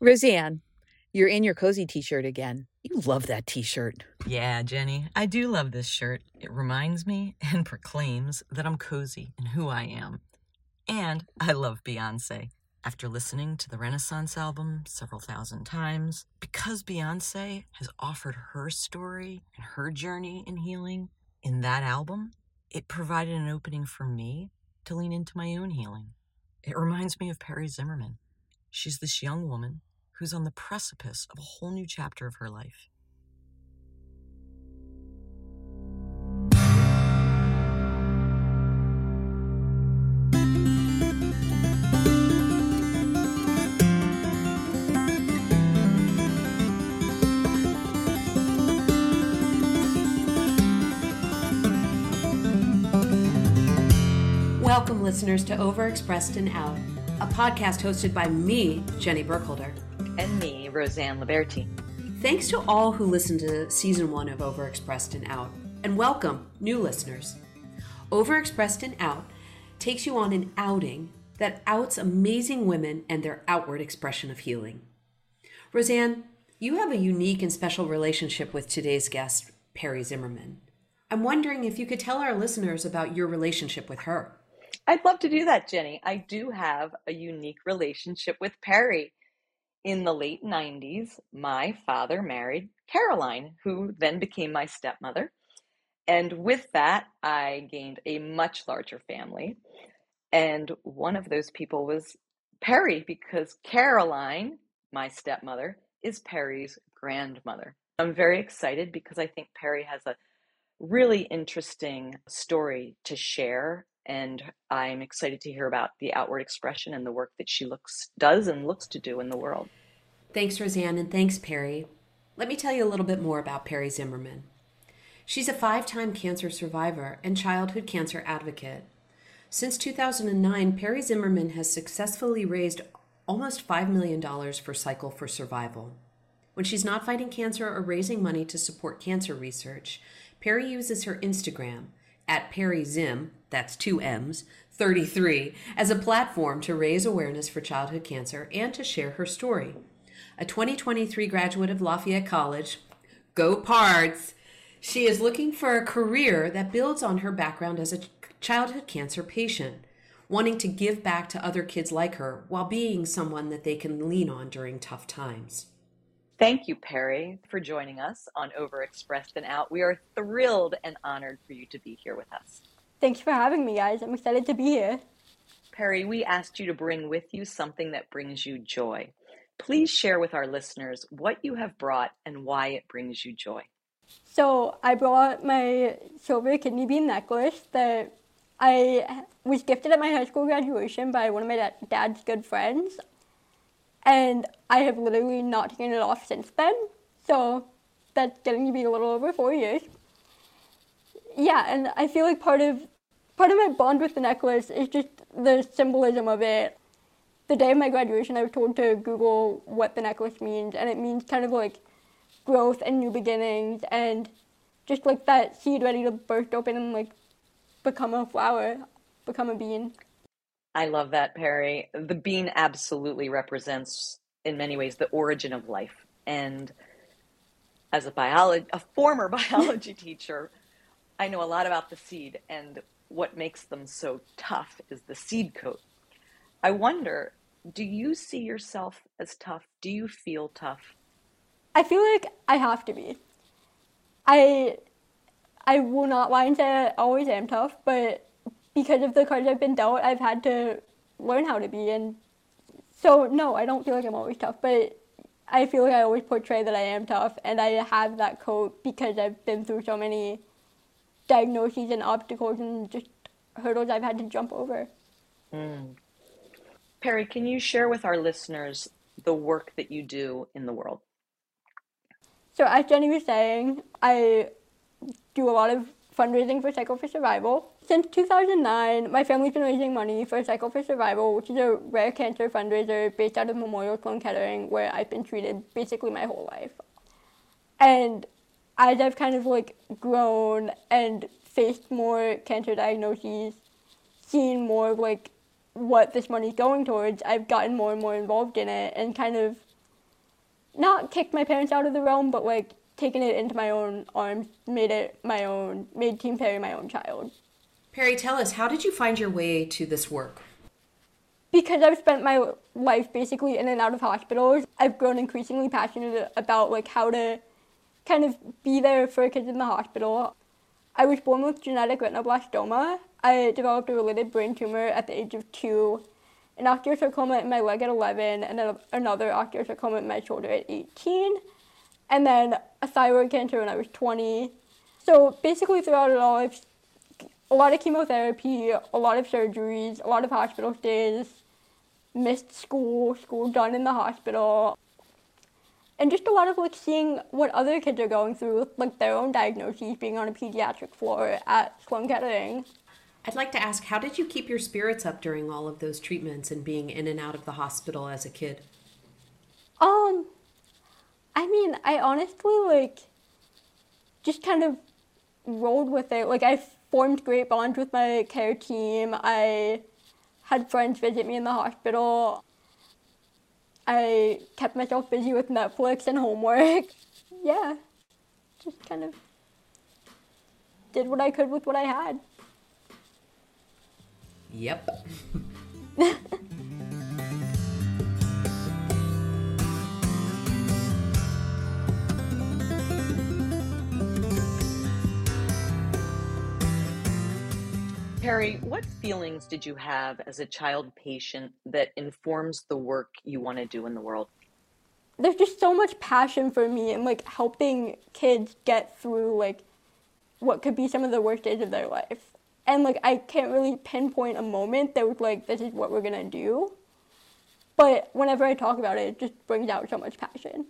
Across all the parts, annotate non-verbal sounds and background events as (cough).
Roseanne, you're in your cozy t shirt again. You love that t shirt. Yeah, Jenny, I do love this shirt. It reminds me (laughs) and proclaims that I'm cozy and who I am. And I love Beyonce. After listening to the Renaissance album several thousand times, because Beyonce has offered her story and her journey in healing in that album, it provided an opening for me to lean into my own healing. It reminds me of Perry Zimmerman. She's this young woman who's on the precipice of a whole new chapter of her life. Welcome, listeners, to Overexpressed and Out, a podcast hosted by me, Jenny Burkholder. And me, Roseanne Liberti. Thanks to all who listened to season one of Overexpressed and Out, and welcome, new listeners. Overexpressed and Out takes you on an outing that outs amazing women and their outward expression of healing. Roseanne, you have a unique and special relationship with today's guest, Perry Zimmerman. I'm wondering if you could tell our listeners about your relationship with her. I'd love to do that, Jenny. I do have a unique relationship with Perry. In the late 90s, my father married Caroline, who then became my stepmother. And with that, I gained a much larger family. And one of those people was Perry, because Caroline, my stepmother, is Perry's grandmother. I'm very excited because I think Perry has a really interesting story to share and I'm excited to hear about the outward expression and the work that she looks does and looks to do in the world. Thanks, Roseanne, and thanks, Perry. Let me tell you a little bit more about Perry Zimmerman. She's a five time cancer survivor and childhood cancer advocate. Since 2009, Perry Zimmerman has successfully raised almost $5 million for Cycle for Survival. When she's not fighting cancer or raising money to support cancer research, Perry uses her Instagram at Perry Zim, that's two M's, 33, as a platform to raise awareness for childhood cancer and to share her story. A 2023 graduate of Lafayette College, go Pards! She is looking for a career that builds on her background as a childhood cancer patient, wanting to give back to other kids like her while being someone that they can lean on during tough times. Thank you, Perry, for joining us on Overexpressed and Out. We are thrilled and honored for you to be here with us. Thanks for having me, guys. I'm excited to be here. Perry, we asked you to bring with you something that brings you joy. Please share with our listeners what you have brought and why it brings you joy. So, I brought my silver kidney bean necklace that I was gifted at my high school graduation by one of my dad's good friends and I have literally not taken it off since then. So that's getting to be a little over four years. Yeah, and I feel like part of part of my bond with the necklace is just the symbolism of it. The day of my graduation, I was told to Google what the necklace means, and it means kind of like growth and new beginnings, and just like that seed ready to burst open and like become a flower, become a bean. I love that, Perry. The bean absolutely represents, in many ways, the origin of life. And as a biology, a former (laughs) biology teacher, I know a lot about the seed, and what makes them so tough is the seed coat. I wonder, do you see yourself as tough? Do you feel tough? I feel like I have to be. I I will not lie and say I always am tough, but because of the cards I've been dealt, I've had to learn how to be. And so, no, I don't feel like I'm always tough, but I feel like I always portray that I am tough, and I have that coat because I've been through so many diagnoses and obstacles and just hurdles I've had to jump over. Mm. Perry, can you share with our listeners the work that you do in the world? So, as Jenny was saying, I do a lot of fundraising for Cycle for Survival. Since 2009, my family's been raising money for Cycle for Survival, which is a rare cancer fundraiser based out of Memorial Sloan Kettering, where I've been treated basically my whole life. And as I've kind of like grown and faced more cancer diagnoses, seen more of like what this money's going towards, I've gotten more and more involved in it and kind of not kicked my parents out of the realm, but like taken it into my own arms, made it my own, made Team Perry my own child. Perry, tell us, how did you find your way to this work? Because I've spent my life basically in and out of hospitals, I've grown increasingly passionate about like how to kind of be there for kids in the hospital. I was born with genetic retinoblastoma. I developed a related brain tumor at the age of two, an osteosarcoma in my leg at 11, and another osteosarcoma in my shoulder at 18 and then a thyroid cancer when I was 20. So basically, throughout it all, I've a lot of chemotherapy, a lot of surgeries, a lot of hospital stays, missed school, school done in the hospital, and just a lot of like seeing what other kids are going through with like their own diagnoses, being on a pediatric floor at Sloan Kettering. I'd like to ask, how did you keep your spirits up during all of those treatments and being in and out of the hospital as a kid? Um, I mean, I honestly like just kind of rolled with it. Like I formed great bonds with my care team. I had friends visit me in the hospital. I kept myself busy with Netflix and homework. (laughs) yeah. Just kind of did what I could with what I had. Yep. (laughs) Perry, what feelings did you have as a child patient that informs the work you want to do in the world? There's just so much passion for me and like helping kids get through like what could be some of the worst days of their life. And like I can't really pinpoint a moment that was like this is what we're gonna do. But whenever I talk about it, it just brings out so much passion.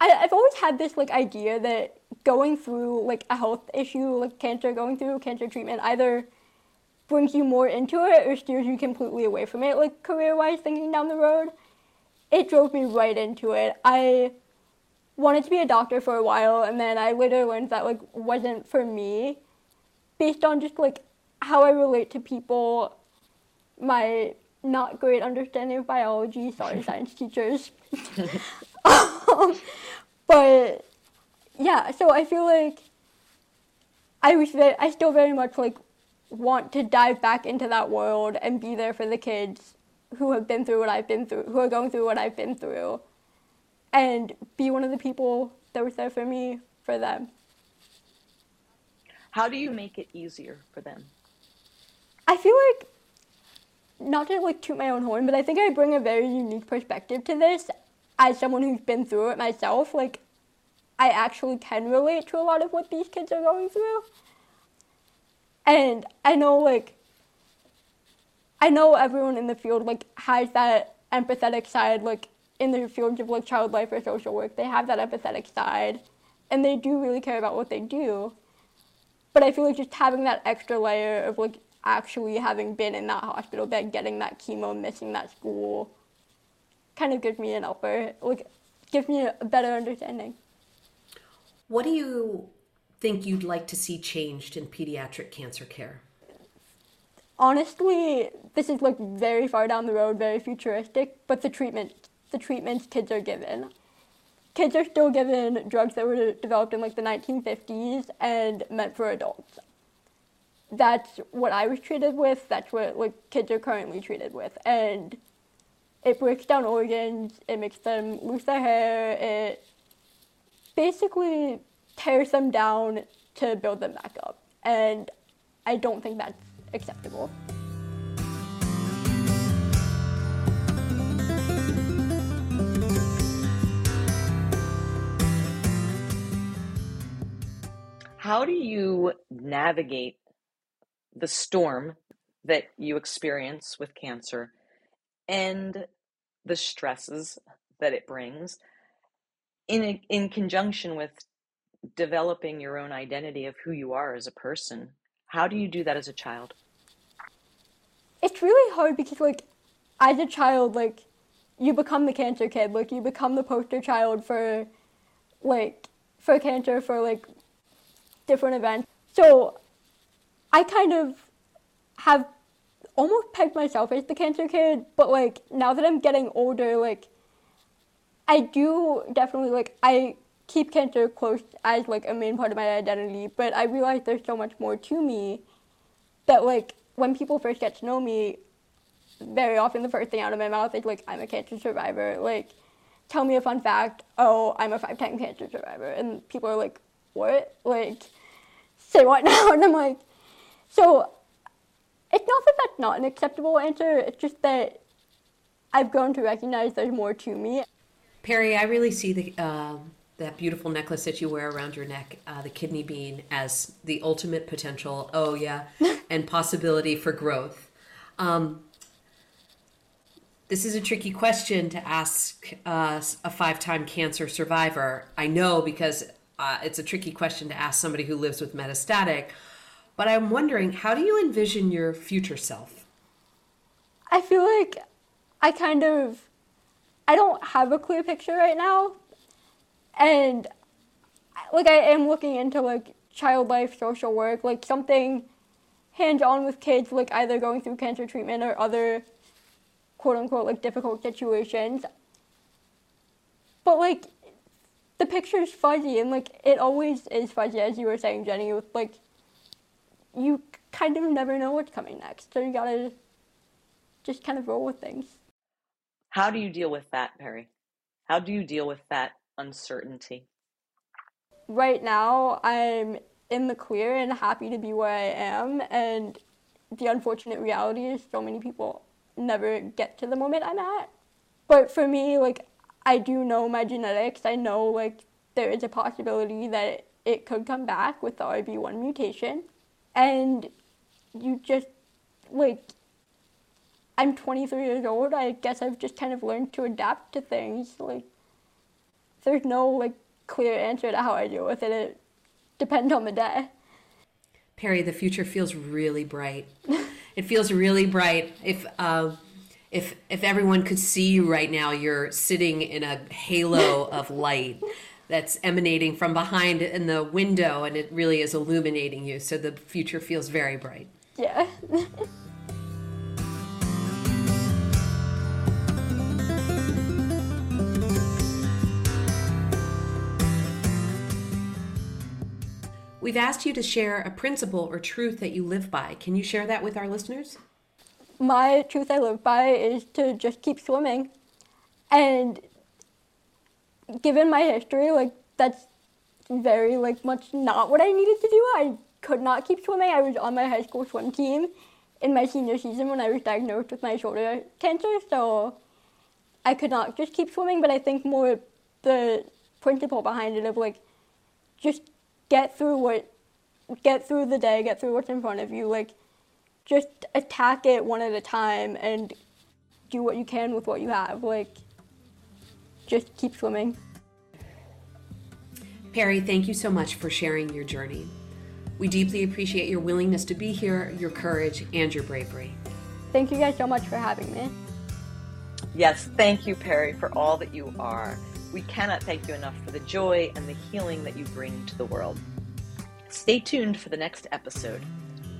I, I've always had this like idea that going through like a health issue like cancer, going through cancer treatment either brings you more into it or steers you completely away from it, like career wise thinking down the road. It drove me right into it. I wanted to be a doctor for a while and then I later learned that like wasn't for me based on just like how I relate to people, my not great understanding of biology, sorry (laughs) science teachers. (laughs) um, but yeah, so I feel like I was very, I still very much like want to dive back into that world and be there for the kids who have been through what I've been through, who are going through what I've been through, and be one of the people that was there for me for them. How do you make it easier for them? I feel like not to like toot my own horn, but I think I bring a very unique perspective to this as someone who's been through it myself. Like I actually can relate to a lot of what these kids are going through. And I know like I know everyone in the field like has that empathetic side like in the fields of like child life or social work. They have that empathetic side and they do really care about what they do. But i feel like just having that extra layer of like actually having been in that hospital bed getting that chemo missing that school kind of gives me an upper like gives me a better understanding what do you think you'd like to see changed in pediatric cancer care? Honestly, this is like very far down the road, very futuristic, but the treatment the treatments kids are given. Kids are still given drugs that were developed in like the 1950s and meant for adults. That's what I was treated with. That's what like kids are currently treated with, and it breaks down organs. It makes them lose their hair. It basically tears them down to build them back up. And I don't think that's acceptable. How do you navigate the storm that you experience with cancer and the stresses that it brings in in conjunction with developing your own identity of who you are as a person. How do you do that as a child? It's really hard because like as a child like you become the cancer kid, like you become the poster child for like for cancer for like different events. So I kind of have almost pegged myself as the cancer kid, but like now that I'm getting older, like I do definitely like I keep cancer close as like a main part of my identity, but I realize there's so much more to me that like when people first get to know me, very often the first thing out of my mouth is like I'm a cancer survivor. Like tell me a fun fact. Oh, I'm a five time cancer survivor. And people are like, what? Like, (laughs) say what (laughs) now? And I'm like, so it's not that that's not an acceptable answer. It's just that I've grown to recognize there's more to me. Perry, I really see the uh, that beautiful necklace that you wear around your neck, uh, the kidney bean, as the ultimate potential. Oh yeah, (laughs) and possibility for growth. Um, this is a tricky question to ask uh, a five-time cancer survivor. I know because uh, it's a tricky question to ask somebody who lives with metastatic. But I'm wondering, how do you envision your future self? I feel like I kind of I don't have a clear picture right now. And like I am looking into like child life social work, like something hands on with kids like either going through cancer treatment or other quote unquote like difficult situations. But like the picture's fuzzy and like it always is fuzzy as you were saying, Jenny, with like you kind of never know what's coming next. So you gotta just kind of roll with things. How do you deal with that, Perry? How do you deal with that uncertainty? Right now, I'm in the clear and happy to be where I am. And the unfortunate reality is so many people never get to the moment I'm at. But for me, like, I do know my genetics. I know, like, there is a possibility that it could come back with the RB1 mutation. And you just, like, I'm 23 years old. I guess I've just kind of learned to adapt to things. Like, there's no, like, clear answer to how I deal with it. It depends on the day. Perry, the future feels really bright. it feels really bright. If uh, if if everyone could see you right now, you're sitting in a halo (laughs) of light that's emanating from behind in the window, and it really is illuminating you. So the future feels very bright. Yeah. (laughs) We've asked you to share a principle or truth that you live by. Can you share that with our listeners? My truth I live by is to just keep swimming. And given my history, like that's very like much not what I needed to do. I could not keep swimming. I was on my high school swim team in my senior season when I was diagnosed with my shoulder cancer, so I could not just keep swimming, but I think more the principle behind it of like just get through what get through the day, get through what's in front of you, like just attack it one at a time and do what you can with what you have. Like just keep swimming. Perry, thank you so much for sharing your journey. We deeply appreciate your willingness to be here, your courage, and your bravery. Thank you guys so much for having me. Yes, thank you, Perry, for all that you are. We cannot thank you enough for the joy and the healing that you bring to the world. Stay tuned for the next episode.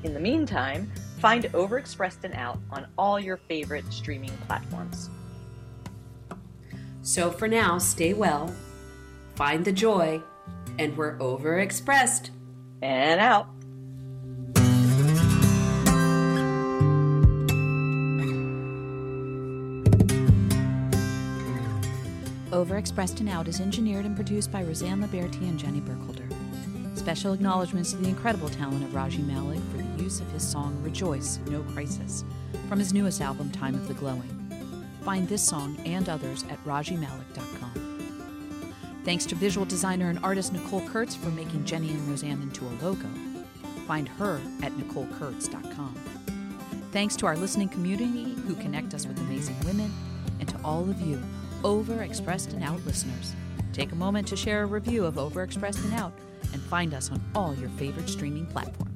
In the meantime, find Overexpressed and Out on all your favorite streaming platforms. So for now, stay well, find the joy, and we're overexpressed. And out. Overexpressed and Out is engineered and produced by Roseanne Liberty and Jenny Burkholder. Special acknowledgments to the incredible talent of Raji Malik for the use of his song Rejoice, No Crisis from his newest album, Time of the Glowing. Find this song and others at rajimalik.com. Thanks to visual designer and artist Nicole Kurtz for making Jenny and Roseanne into a logo. Find her at nicolekurtz.com. Thanks to our listening community who connect us with amazing women, and to all of you, Overexpressed and Out listeners. Take a moment to share a review of Overexpressed and Out and find us on all your favorite streaming platforms.